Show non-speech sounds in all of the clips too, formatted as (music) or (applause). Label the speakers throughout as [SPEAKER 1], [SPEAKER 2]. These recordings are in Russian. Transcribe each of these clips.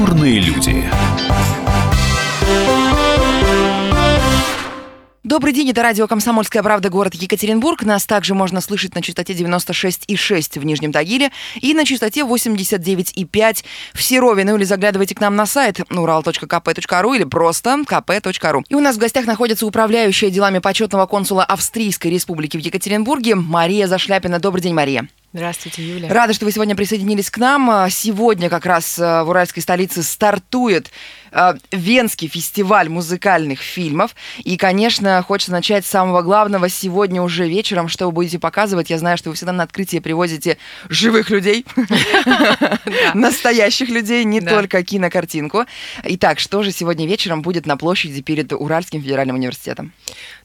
[SPEAKER 1] Культурные люди.
[SPEAKER 2] Добрый день, это радио «Комсомольская правда», город Екатеринбург. Нас также можно слышать на частоте 96,6 в Нижнем Тагиле и на частоте 89,5 в Серове. Ну или заглядывайте к нам на сайт ural.kp.ru или просто kp.ru. И у нас в гостях находится управляющая делами почетного консула Австрийской республики в Екатеринбурге Мария Зашляпина. Добрый день, Мария.
[SPEAKER 3] Здравствуйте, Юля.
[SPEAKER 2] Рада, что вы сегодня присоединились к нам. Сегодня как раз э, в Уральской столице стартует Венский фестиваль музыкальных фильмов. И, конечно, хочется начать с самого главного. Сегодня уже вечером, что вы будете показывать. Я знаю, что вы всегда на открытие привозите живых людей, (laughs) настоящих людей, не только кинокартинку. Итак, что же сегодня вечером будет на площади перед Уральским федеральным университетом?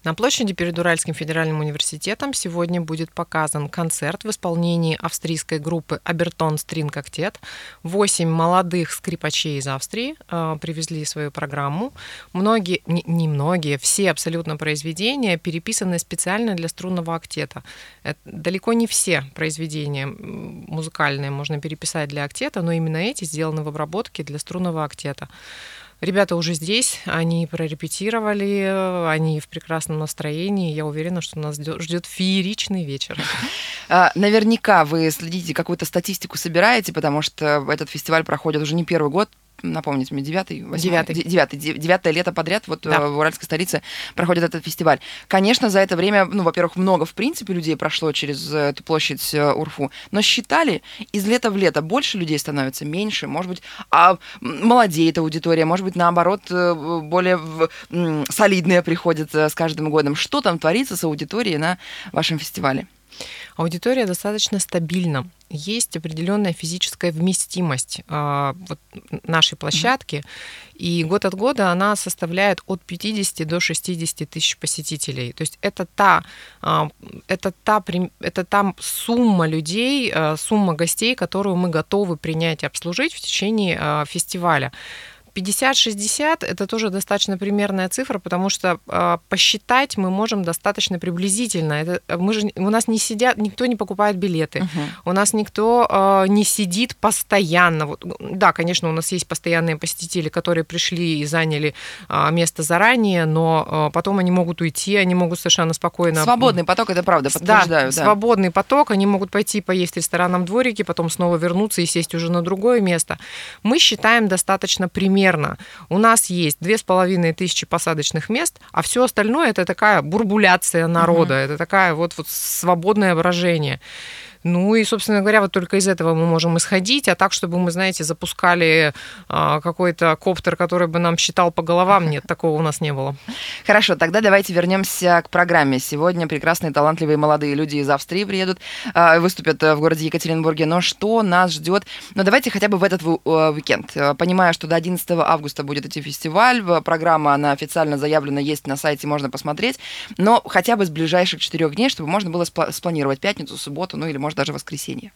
[SPEAKER 3] На площади перед Уральским федеральным университетом сегодня будет показан концерт в исполнении австрийской группы Абертон Стринг Актет. Восемь молодых скрипачей из Австрии э, привезли свою программу. Многие, не, не многие, все абсолютно произведения переписаны специально для струнного актета. Это далеко не все произведения музыкальные можно переписать для актета, но именно эти сделаны в обработке для струнного актета. Ребята уже здесь, они прорепетировали, они в прекрасном настроении. Я уверена, что нас ждет фееричный вечер.
[SPEAKER 2] А, наверняка вы следите, какую-то статистику собираете, потому что этот фестиваль проходит уже не первый год, напомните мне, девятый,
[SPEAKER 3] девятый,
[SPEAKER 2] девятый, девятое лето подряд вот да. Э, в Уральской столице проходит этот фестиваль. Конечно, за это время, ну, во-первых, много, в принципе, людей прошло через э, эту площадь э, Урфу, но считали, из лета в лето больше людей становится, меньше, может быть, а молодеет аудитория, может быть, наоборот, более солидная приходит с каждым годом. Что там творится с аудиторией на вашем фестивале?
[SPEAKER 3] Аудитория достаточно стабильна. Есть определенная физическая вместимость э, вот, нашей площадки, и год от года она составляет от 50 до 60 тысяч посетителей. То есть это та, э, это та, это та сумма людей, э, сумма гостей, которую мы готовы принять и обслужить в течение э, фестиваля. 50-60 это тоже достаточно примерная цифра, потому что э, посчитать мы можем достаточно приблизительно. Это, мы же, у нас не сидят, никто не покупает билеты, uh-huh. у нас никто э, не сидит постоянно. Вот, да, конечно, у нас есть постоянные посетители, которые пришли и заняли э, место заранее, но э, потом они могут уйти, они могут совершенно спокойно...
[SPEAKER 2] Свободный поток, это правда, подтверждаю.
[SPEAKER 3] Да, да. свободный поток, они могут пойти поесть в ресторанном дворике, потом снова вернуться и сесть уже на другое место. Мы считаем достаточно примерно примерно у нас есть две с половиной тысячи посадочных мест, а все остальное это такая бурбуляция народа, угу. это такая вот, вот свободное выражение. Ну и, собственно говоря, вот только из этого мы можем исходить, а так, чтобы мы, знаете, запускали а, какой-то коптер, который бы нам считал по головам, нет, (laughs) такого у нас не было.
[SPEAKER 2] Хорошо, тогда давайте вернемся к программе. Сегодня прекрасные, талантливые молодые люди из Австрии приедут, а, выступят в городе Екатеринбурге. Но что нас ждет? Ну давайте хотя бы в этот а, уикенд. Понимаю, что до 11 августа будет идти фестиваль, программа, она официально заявлена, есть на сайте, можно посмотреть, но хотя бы с ближайших четырех дней, чтобы можно было спланировать пятницу, субботу, ну или, может, даже воскресенье?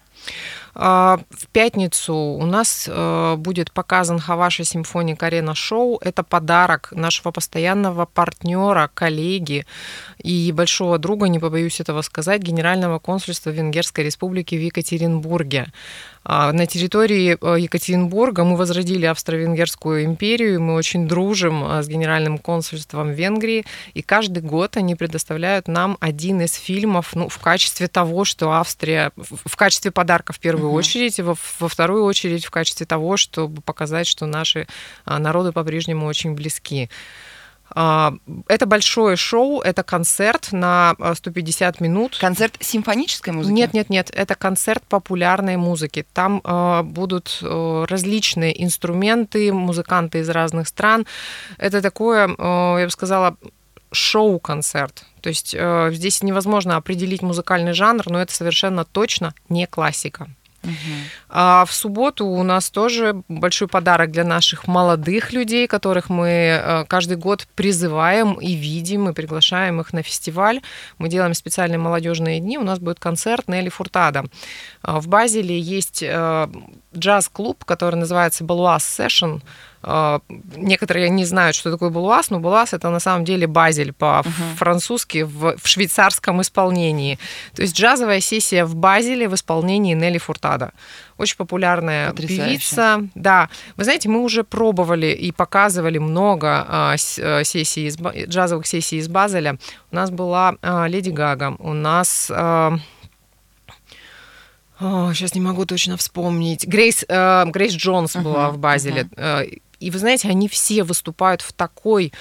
[SPEAKER 3] А, в пятницу у нас э, будет показан Хаваша Симфоник Арена Шоу. Это подарок нашего постоянного партнера, коллеги и большого друга, не побоюсь этого сказать, Генерального консульства Венгерской Республики в Екатеринбурге. А, на территории э, Екатеринбурга мы возродили Австро-Венгерскую империю, мы очень дружим э, с Генеральным консульством Венгрии, и каждый год они предоставляют нам один из фильмов ну, в качестве того, что Австрия, в качестве подарка в первую угу. очередь, во, во вторую очередь в качестве того, чтобы показать, что наши а, народы по-прежнему очень близки. А, это большое шоу, это концерт на 150 а, минут.
[SPEAKER 2] Концерт симфонической музыки?
[SPEAKER 3] Нет, нет, нет, это концерт популярной музыки. Там э, будут э, различные инструменты, музыканты из разных стран. Это такое, э, я бы сказала, шоу-концерт. То есть э, здесь невозможно определить музыкальный жанр, но это совершенно точно не классика. А в субботу у нас тоже большой подарок для наших молодых людей, которых мы э, каждый год призываем и видим, и приглашаем их на фестиваль. Мы делаем специальные молодежные дни. У нас будет концерт Нелли Фуртада. А в Базеле есть э, джаз-клуб, который называется Балуас Session. Некоторые не знают, что такое булуаз, но булуаз это на самом деле базель по-французски в, в швейцарском исполнении. То есть джазовая сессия в базеле в исполнении Нелли Фуртада. Очень популярная Потрясающе. певица. Да, вы знаете, мы уже пробовали и показывали много а, сессий из, джазовых сессий из Базеля. У нас была а, Леди Гага, у нас а, о, сейчас не могу точно вспомнить. Грейс, э, Грейс Джонс uh-huh, была в Базеле. Uh-huh. И вы знаете, они все выступают в такой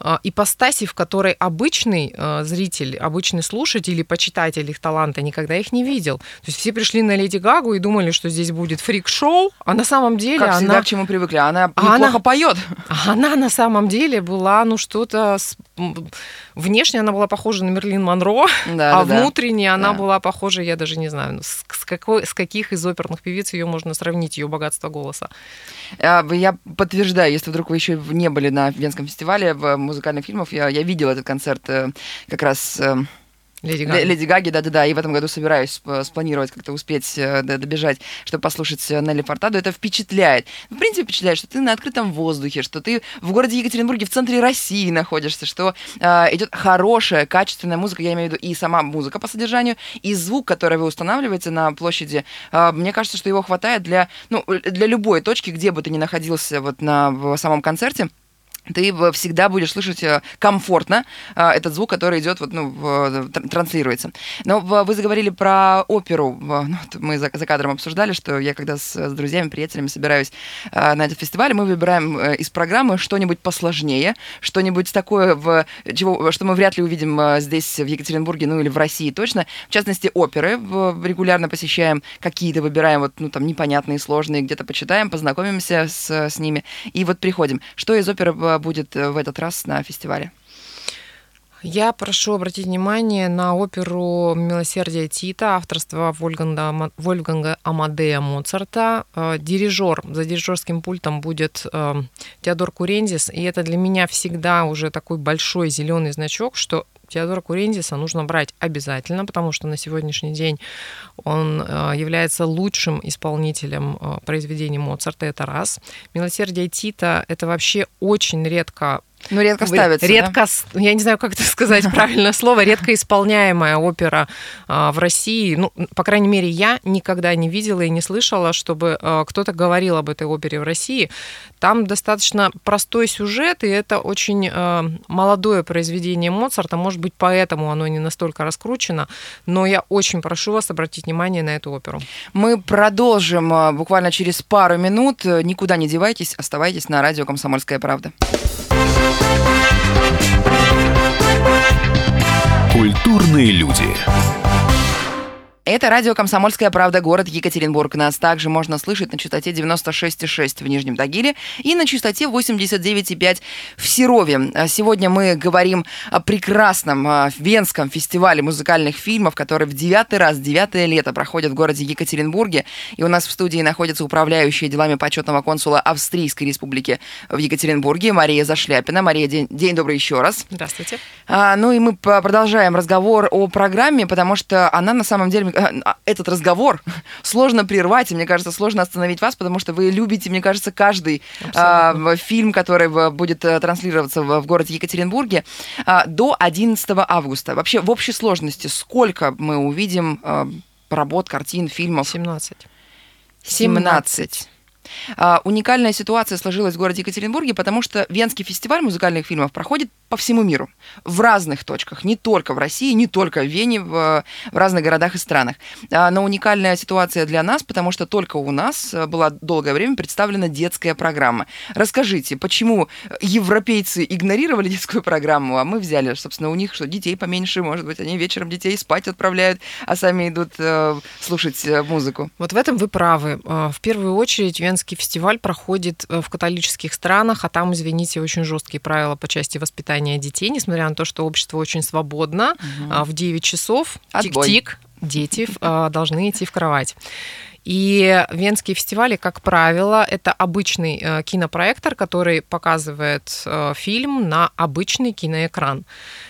[SPEAKER 3] а, ипостаси, в которой обычный а, зритель, обычный слушатель или почитатель их таланта никогда их не видел. То есть все пришли на Леди Гагу и думали, что здесь будет фрик-шоу, а на самом деле
[SPEAKER 2] как
[SPEAKER 3] она...
[SPEAKER 2] всегда, к чему привыкли, она а неплохо она... поет. (laughs)
[SPEAKER 3] Она на самом деле была, ну, что-то... С... Внешне она была похожа на Мерлин Монро, да, а да, внутренне да. она была похожа, я даже не знаю, с, с, какой, с каких из оперных певиц ее можно сравнить, ее богатство голоса.
[SPEAKER 2] Я подтверждаю, если вдруг вы еще не были на Венском фестивале, в музыкальных фильмов. Я, я видела этот концерт э, как раз э, Леди Гаги. Леди Гаги, да-да-да. И в этом году собираюсь спланировать, как-то успеть э, добежать, чтобы послушать Нелли Фортаду. Это впечатляет. В принципе, впечатляет, что ты на открытом воздухе, что ты в городе Екатеринбурге, в центре России находишься, что э, идет хорошая, качественная музыка. Я имею в виду и сама музыка по содержанию, и звук, который вы устанавливаете на площади. Э, мне кажется, что его хватает для, ну, для любой точки, где бы ты ни находился вот на в самом концерте ты всегда будешь слышать э, комфортно э, этот звук, который идет, вот, ну, транслируется. Но вы заговорили про оперу. Ну, мы за, кадром обсуждали, что я когда с, друзьями, приятелями собираюсь э, на этот фестиваль, мы выбираем из программы что-нибудь посложнее, что-нибудь такое, чего, что мы вряд ли увидим здесь, в Екатеринбурге, ну или в России точно. В частности, оперы регулярно посещаем, какие-то выбираем, вот, ну, там, непонятные, сложные, где-то почитаем, познакомимся с, с ними, и вот приходим. Что из оперы будет э, в этот раз на фестивале?
[SPEAKER 3] Я прошу обратить внимание на оперу «Милосердие Тита» авторства Вольганга, Вольфганга Амадея Моцарта. Э, дирижер, за дирижерским пультом будет э, Теодор Курензис, и это для меня всегда уже такой большой зеленый значок, что Теодора Курензиса нужно брать обязательно, потому что на сегодняшний день он э, является лучшим исполнителем э, произведений Моцарта, это раз. «Милосердие Тита» — это вообще очень редко
[SPEAKER 2] ну, редко ставится,
[SPEAKER 3] Редко, да? я не знаю, как это сказать (laughs) правильное слово, редко исполняемая опера а, в России. Ну, по крайней мере, я никогда не видела и не слышала, чтобы а, кто-то говорил об этой опере в России. Там достаточно простой сюжет, и это очень а, молодое произведение Моцарта. Может быть, поэтому оно не настолько раскручено. Но я очень прошу вас обратить внимание на эту оперу.
[SPEAKER 2] Мы продолжим буквально через пару минут. Никуда не девайтесь, оставайтесь на радио «Комсомольская правда».
[SPEAKER 1] Культурные люди.
[SPEAKER 2] Это радио «Комсомольская правда», город Екатеринбург. Нас также можно слышать на частоте 96,6 в Нижнем Тагиле и на частоте 89,5 в Серове. А сегодня мы говорим о прекрасном о Венском фестивале музыкальных фильмов, который в девятый раз, девятое лето проходит в городе Екатеринбурге. И у нас в студии находится управляющая делами почетного консула Австрийской республики в Екатеринбурге Мария Зашляпина. Мария, день, день добрый еще раз.
[SPEAKER 3] Здравствуйте.
[SPEAKER 2] А, ну и мы продолжаем разговор о программе, потому что она на самом деле а, этот разговор (laughs) сложно прервать, и мне кажется, сложно остановить вас, потому что вы любите, мне кажется, каждый э, фильм, который будет э, транслироваться в, городе Екатеринбурге, э, до 11 августа. Вообще, в общей сложности, сколько мы увидим э, работ, картин, фильмов?
[SPEAKER 3] 17.
[SPEAKER 2] 17. 17. А, уникальная ситуация сложилась в городе Екатеринбурге, потому что Венский фестиваль музыкальных фильмов проходит по всему миру, в разных точках, не только в России, не только в Вене, в, в разных городах и странах. А, но уникальная ситуация для нас, потому что только у нас э, была долгое время представлена детская программа. Расскажите, почему европейцы игнорировали детскую программу, а мы взяли, собственно, у них что, детей поменьше, может быть, они вечером детей спать отправляют, а сами идут э, слушать э, музыку.
[SPEAKER 3] Вот в этом вы правы. Э, в первую очередь Венский фестиваль проходит в католических странах, а там, извините, очень жесткие правила по части воспитания воспитания детей, несмотря на то, что общество очень свободно, угу. в 9 часов тик-тик, дети а, должны идти в кровать. И Венские фестивали, как правило, это обычный э, кинопроектор, который показывает э, фильм на обычный киноэкран.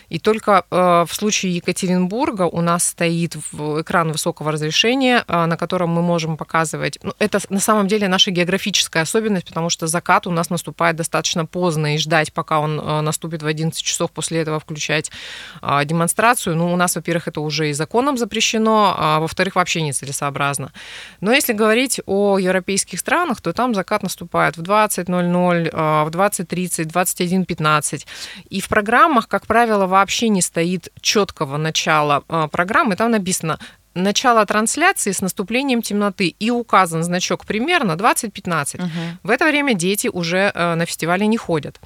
[SPEAKER 3] И только э, в случае Екатеринбурга у нас стоит экран высокого разрешения, э, на котором мы можем показывать. Ну, это на самом деле наша географическая особенность, потому что закат у нас наступает достаточно поздно, и ждать, пока он э, наступит в 11 часов, после этого включать демонстрацию. Ну, у нас, во-первых, это уже и законом запрещено, а во-вторых, вообще нецелесообразно. Но если говорить о европейских странах, то там закат наступает в 20.00, в 20.30, 21.15. И в программах, как правило, вообще не стоит четкого начала а, программы. Там написано начало трансляции с наступлением темноты и указан значок примерно 20-15. Угу. В это время дети уже э, на фестивале не ходят.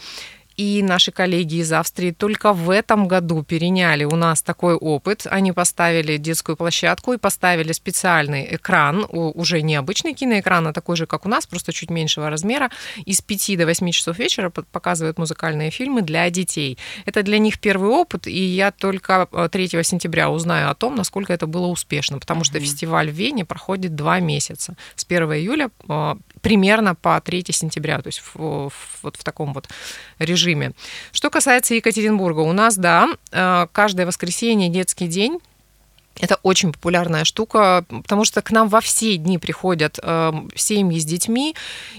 [SPEAKER 3] И наши коллеги из Австрии только в этом году переняли у нас такой опыт. Они поставили детскую площадку и поставили специальный экран, уже не обычный киноэкран, а такой же, как у нас, просто чуть меньшего размера. Из 5 до 8 часов вечера показывают музыкальные фильмы для детей. Это для них первый опыт, и я только 3 э, сентября узнаю о том, насколько это было успешно, потому что фестиваль в Вене проходит два месяца. С 1 июля э, примерно по 3 сентября, то есть в, в, вот в таком вот режиме. Что касается Екатеринбурга, у нас, да, э, каждое воскресенье детский день это очень популярная штука, потому что к нам во все дни приходят э, семьи с детьми,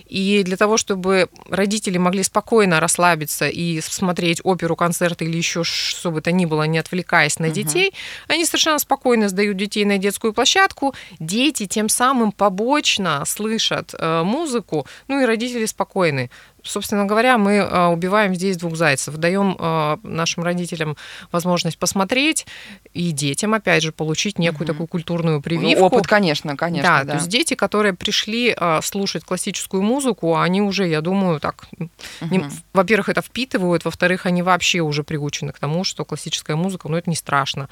[SPEAKER 3] и для того, чтобы родители могли спокойно расслабиться и смотреть оперу, концерт или еще что бы то ни было, не отвлекаясь на детей, угу. они совершенно спокойно сдают детей на детскую площадку. Дети тем самым побочно слышат э, музыку, ну и родители спокойны собственно говоря, мы а, убиваем здесь двух зайцев. Даем а, нашим родителям возможность посмотреть и детям, опять же, получить некую угу. такую культурную прививку.
[SPEAKER 2] Опыт, конечно, конечно.
[SPEAKER 3] Да, да, то есть дети, которые пришли а, слушать классическую музыку, они уже, я думаю, так, угу. во-первых, это впитывают, во-вторых, они вообще уже приучены к тому, что классическая музыка, ну, это не страшно.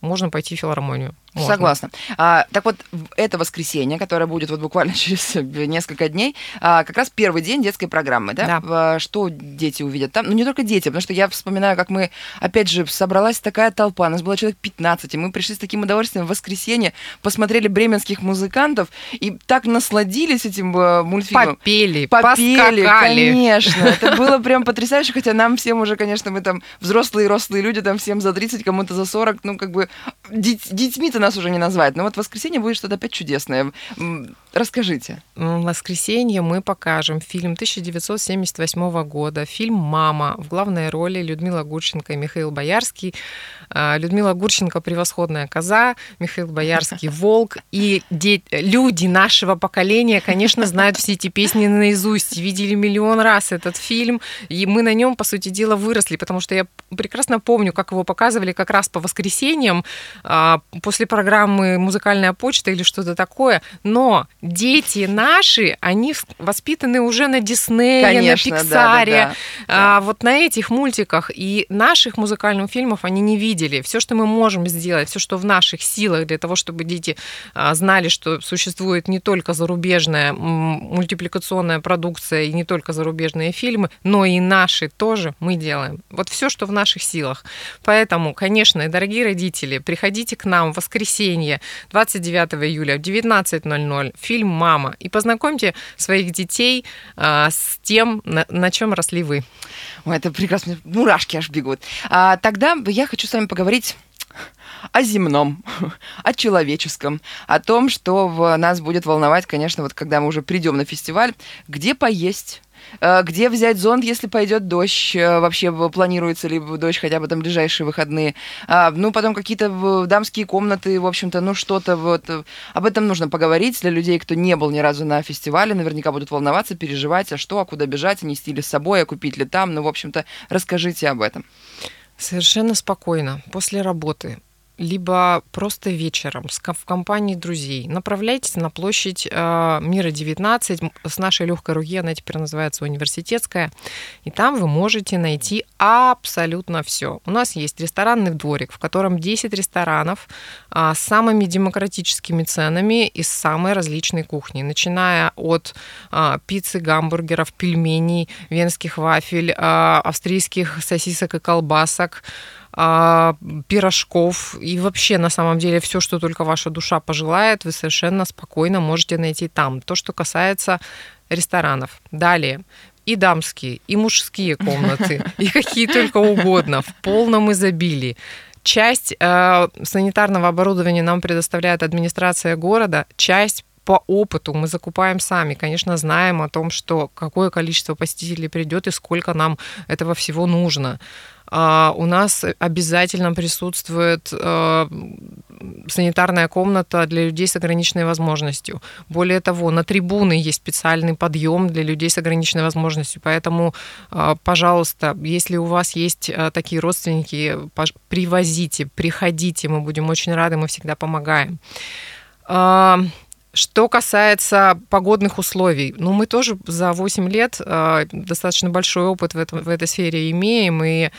[SPEAKER 3] Можно пойти в филармонию.
[SPEAKER 2] Можно. Согласна. А, так вот, это воскресенье, которое будет вот буквально (laughs) через несколько дней, а, как раз первый день детской программы, да? да? Что дети увидят там? Ну, не только дети, потому что я вспоминаю, как мы, опять же, собралась такая толпа, нас было человек 15, и мы пришли с таким удовольствием в воскресенье, посмотрели бременских музыкантов и так насладились этим э, мультфильмом.
[SPEAKER 3] Попели,
[SPEAKER 2] Попели, поскакали. конечно. (laughs) Это было прям потрясающе, хотя нам всем уже, конечно, мы там взрослые, рослые люди, там всем за 30, кому-то за 40, ну, как бы детьми-то нас уже не назвать. Но вот в воскресенье будет что-то опять чудесное. Расскажите.
[SPEAKER 3] В воскресенье мы покажем фильм 1978 года, фильм «Мама». В главной роли Людмила Гурченко и Михаил Боярский. А, Людмила Гурченко «Превосходная коза», Михаил Боярский «Волк». И де- люди нашего поколения, конечно, знают все эти песни наизусть, видели миллион раз этот фильм, и мы на нем, по сути дела, выросли, потому что я прекрасно помню, как его показывали как раз по воскресеньям а, после программы «Музыкальная почта» или что-то такое. Но дети наши, они воспитаны уже на Диснее, Конечно, на Пиксаре, да, да, да. А, вот на этих мультиках. И наших музыкальных фильмов они не видели. Все, что мы можем сделать, все, что в наших силах для того, чтобы дети а, знали, что существует не только зарубежная мультипликационная продукция и не только зарубежные фильмы, но и наши тоже мы делаем. Вот все, что в наших силах. Поэтому, конечно, дорогие родители, приходите к нам в воскресенье 29 июля в 19.00 фильм «Мама» и познакомьте своих детей а, с тем, на, на чем росли вы.
[SPEAKER 2] Ой, это прекрасно, мурашки аж бегут. А, тогда я хочу с вами поговорить о земном, (laughs) о человеческом, о том, что в нас будет волновать, конечно, вот когда мы уже придем на фестиваль, где поесть, где взять зонт, если пойдет дождь? Э, вообще планируется ли дождь хотя бы там ближайшие выходные? А, ну, потом какие-то дамские комнаты, в общем-то, ну, что-то вот. Э, об этом нужно поговорить для людей, кто не был ни разу на фестивале. Наверняка будут волноваться, переживать, а что, а куда бежать, а нести ли с собой, а купить ли там. Ну, в общем-то, расскажите об этом.
[SPEAKER 3] Совершенно спокойно. После работы либо просто вечером в компании друзей. Направляйтесь на площадь э, Мира 19 с нашей легкой руки, она теперь называется университетская, и там вы можете найти абсолютно все. У нас есть ресторанный дворик, в котором 10 ресторанов а, с самыми демократическими ценами из самой различной кухни, начиная от а, пиццы, гамбургеров, пельменей, венских вафель, а, австрийских сосисок и колбасок, пирожков и вообще на самом деле все, что только ваша душа пожелает, вы совершенно спокойно можете найти там. То, что касается ресторанов. Далее и дамские, и мужские (laughs) комнаты, и какие только угодно, в полном изобилии. Часть э, санитарного оборудования нам предоставляет администрация города, часть по опыту мы закупаем сами. Конечно, знаем о том, что какое количество посетителей придет и сколько нам этого всего нужно. А, у нас обязательно присутствует а, санитарная комната для людей с ограниченной возможностью. Более того, на трибуны есть специальный подъем для людей с ограниченной возможностью. Поэтому, а, пожалуйста, если у вас есть такие родственники, привозите, приходите, мы будем очень рады, мы всегда помогаем. Что касается погодных условий, ну, мы тоже за 8 лет э, достаточно большой опыт в, этом, в этой сфере имеем, и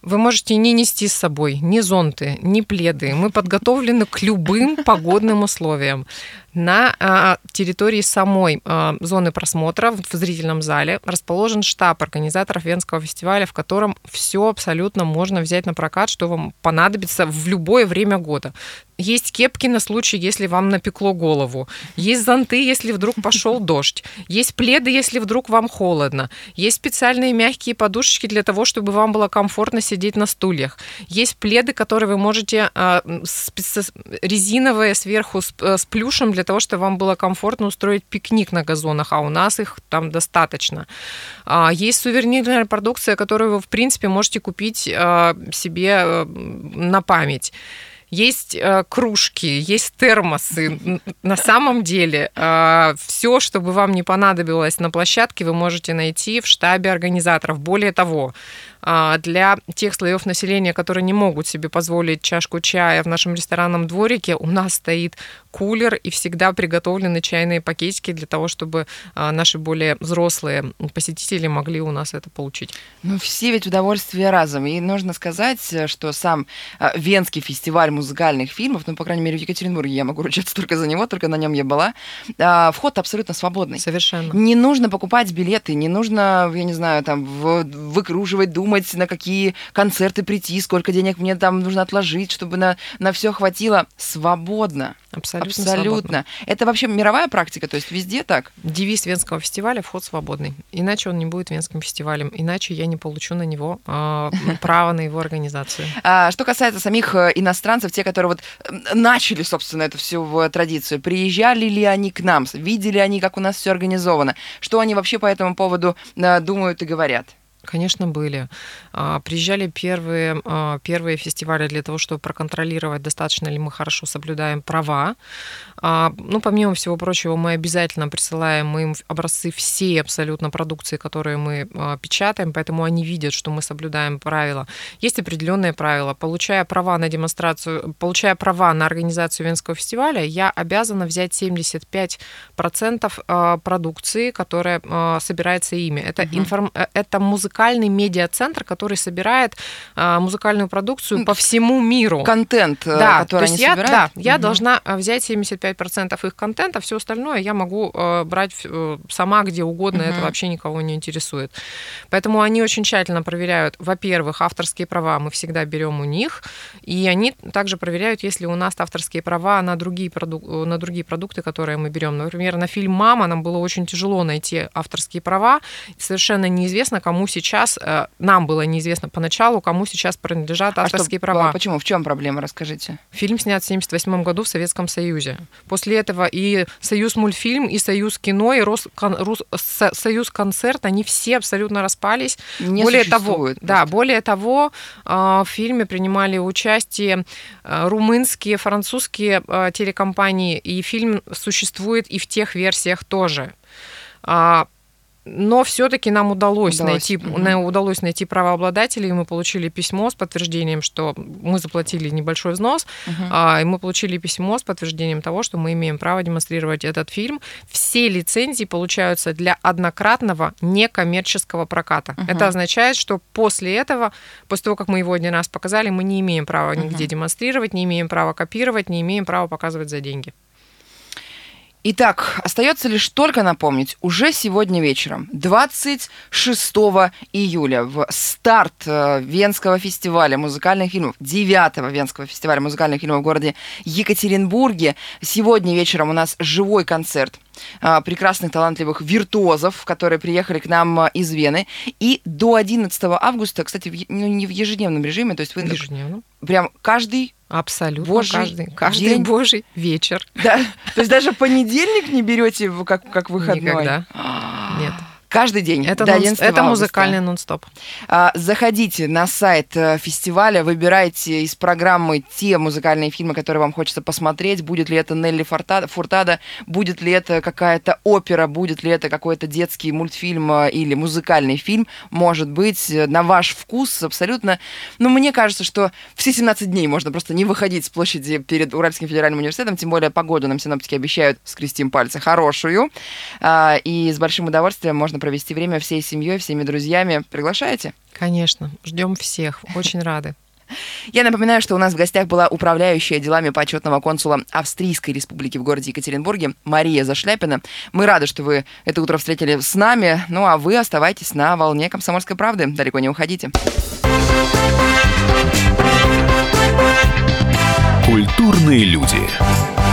[SPEAKER 3] вы можете не нести с собой ни зонты, ни пледы. Мы подготовлены к любым погодным условиям. На а, территории самой а, зоны просмотра в зрительном зале расположен штаб организаторов Венского фестиваля, в котором все абсолютно можно взять на прокат, что вам понадобится в любое время года. Есть кепки на случай, если вам напекло голову. Есть зонты, если вдруг пошел дождь. Есть пледы, если вдруг вам холодно. Есть специальные мягкие подушечки для того, чтобы вам было комфортно сидеть на стульях. Есть пледы, которые вы можете а, резиновые сверху с, э, плюшем для того, чтобы вам было комфортно устроить пикник на газонах, а у нас их там достаточно. А, есть сувенирная продукция, которую вы, в принципе, можете купить а, себе э, на память есть э, кружки, есть термосы. На самом деле э, все, что бы вам не понадобилось на площадке, вы можете найти в штабе организаторов. Более того, а, для тех слоев населения, которые не могут себе позволить чашку чая в нашем ресторанном дворике, у нас стоит кулер и всегда приготовлены чайные пакетики для того, чтобы а, наши более взрослые посетители могли у нас это получить.
[SPEAKER 2] Ну, все ведь удовольствие разом. И нужно сказать, что сам а, Венский фестиваль музыкальных фильмов, ну, по крайней мере, в Екатеринбурге я могу ручаться только за него, только на нем я была, вход абсолютно свободный.
[SPEAKER 3] Совершенно.
[SPEAKER 2] Не нужно покупать билеты, не нужно, я не знаю, там, выкруживать, думать, думать, на какие концерты прийти, сколько денег мне там нужно отложить, чтобы на, на все хватило. Свободно.
[SPEAKER 3] Абсолютно.
[SPEAKER 2] Абсолютно. Свободно. Это вообще мировая практика, то есть везде так?
[SPEAKER 3] Девиз Венского фестиваля «Вход свободный». Иначе он не будет Венским фестивалем, иначе я не получу на него э, право на его организацию. (laughs)
[SPEAKER 2] А, что касается самих э, иностранцев, те, которые вот начали, собственно, эту всю традицию, приезжали ли они к нам, видели они, как у нас все организовано, что они вообще по этому поводу э, думают и говорят?
[SPEAKER 3] Конечно, были. А, приезжали первые, а, первые фестивали для того, чтобы проконтролировать, достаточно ли мы хорошо соблюдаем права. А, ну, помимо всего прочего, мы обязательно присылаем им образцы всей абсолютно продукции, которые мы печатаем, поэтому они видят, что мы соблюдаем правила. Есть определенные правила. Получая права на демонстрацию, получая права на организацию Венского фестиваля, я обязана взять 75% продукции, которая собирается ими. Это, угу. информ... Э, это музыка музыкальный медиа-центр, который собирает а, музыкальную продукцию по всему миру.
[SPEAKER 2] Контент,
[SPEAKER 3] э, да, который то есть они я, собирают? Да, я угу. должна э, взять 75% их контента, все остальное я могу э, брать сама где угодно, угу. это вообще никого не интересует. Поэтому они очень тщательно проверяют, во-первых, авторские права мы всегда берем у них, и они также проверяют, если у нас авторские права на другие, проду- на другие продукты, которые мы берем. Например, на фильм «Мама» нам было очень тяжело найти авторские права, совершенно неизвестно, кому сейчас сейчас э, нам было неизвестно поначалу, кому сейчас принадлежат авторские а что, права.
[SPEAKER 2] Почему? В чем проблема? Расскажите.
[SPEAKER 3] Фильм снят в 1978 году в Советском Союзе. После этого и Союз мультфильм, и Союз кино, и Рос, кон, Рус, Союз концерт, они все абсолютно распались.
[SPEAKER 2] Не более того, просто.
[SPEAKER 3] да, более того, э, в фильме принимали участие э, румынские, французские телекомпании, и фильм существует и в тех версиях тоже. Но все-таки нам удалось, удалось. найти, угу. удалось найти правообладателей, и мы получили письмо с подтверждением, что мы заплатили небольшой взнос, угу. а, и мы получили письмо с подтверждением того, что мы имеем право демонстрировать этот фильм. Все лицензии получаются для однократного некоммерческого проката. Угу. Это означает, что после этого, после того, как мы его один раз показали, мы не имеем права нигде угу. демонстрировать, не имеем права копировать, не имеем права показывать за деньги.
[SPEAKER 2] Итак, остается лишь только напомнить, уже сегодня вечером, 26 июля, в старт э, Венского фестиваля музыкальных фильмов, 9 Венского фестиваля музыкальных фильмов в городе Екатеринбурге. Сегодня вечером у нас живой концерт а, прекрасных, талантливых виртуозов, которые приехали к нам а, из Вены. И до 11 августа, кстати, ну, не в ежедневном режиме, то есть вы
[SPEAKER 3] Ежедневно.
[SPEAKER 2] прям каждый
[SPEAKER 3] Абсолютно
[SPEAKER 2] Божий
[SPEAKER 3] каждый, каждый
[SPEAKER 2] день. (laughs)
[SPEAKER 3] божий вечер.
[SPEAKER 2] да, то есть даже понедельник не берете как, как выходной?
[SPEAKER 3] Никогда. Нет.
[SPEAKER 2] Каждый день.
[SPEAKER 3] Это,
[SPEAKER 2] до
[SPEAKER 3] нон-
[SPEAKER 2] 11
[SPEAKER 3] это музыкальный нон-стоп.
[SPEAKER 2] А, Заходите на сайт э, фестиваля, выбирайте из программы те музыкальные фильмы, которые вам хочется посмотреть. Будет ли это Нелли Фуртада, Фуртада будет ли это какая-то опера, будет ли это какой-то детский мультфильм э, или музыкальный фильм. Может быть, э, на ваш вкус абсолютно. Но мне кажется, что все 17 дней можно просто не выходить с площади перед Уральским федеральным университетом, тем более погоду нам синоптики обещают, скрестим пальцы, хорошую. А, И с большим удовольствием можно провести время всей семьей, всеми друзьями. Приглашаете?
[SPEAKER 3] Конечно. Ждем всех. Очень рады.
[SPEAKER 2] Я напоминаю, что у нас в гостях была управляющая делами почетного консула Австрийской республики в городе Екатеринбурге Мария Зашляпина. Мы рады, что вы это утро встретили с нами. Ну а вы оставайтесь на волне комсомольской правды. Далеко не уходите.
[SPEAKER 1] Культурные люди.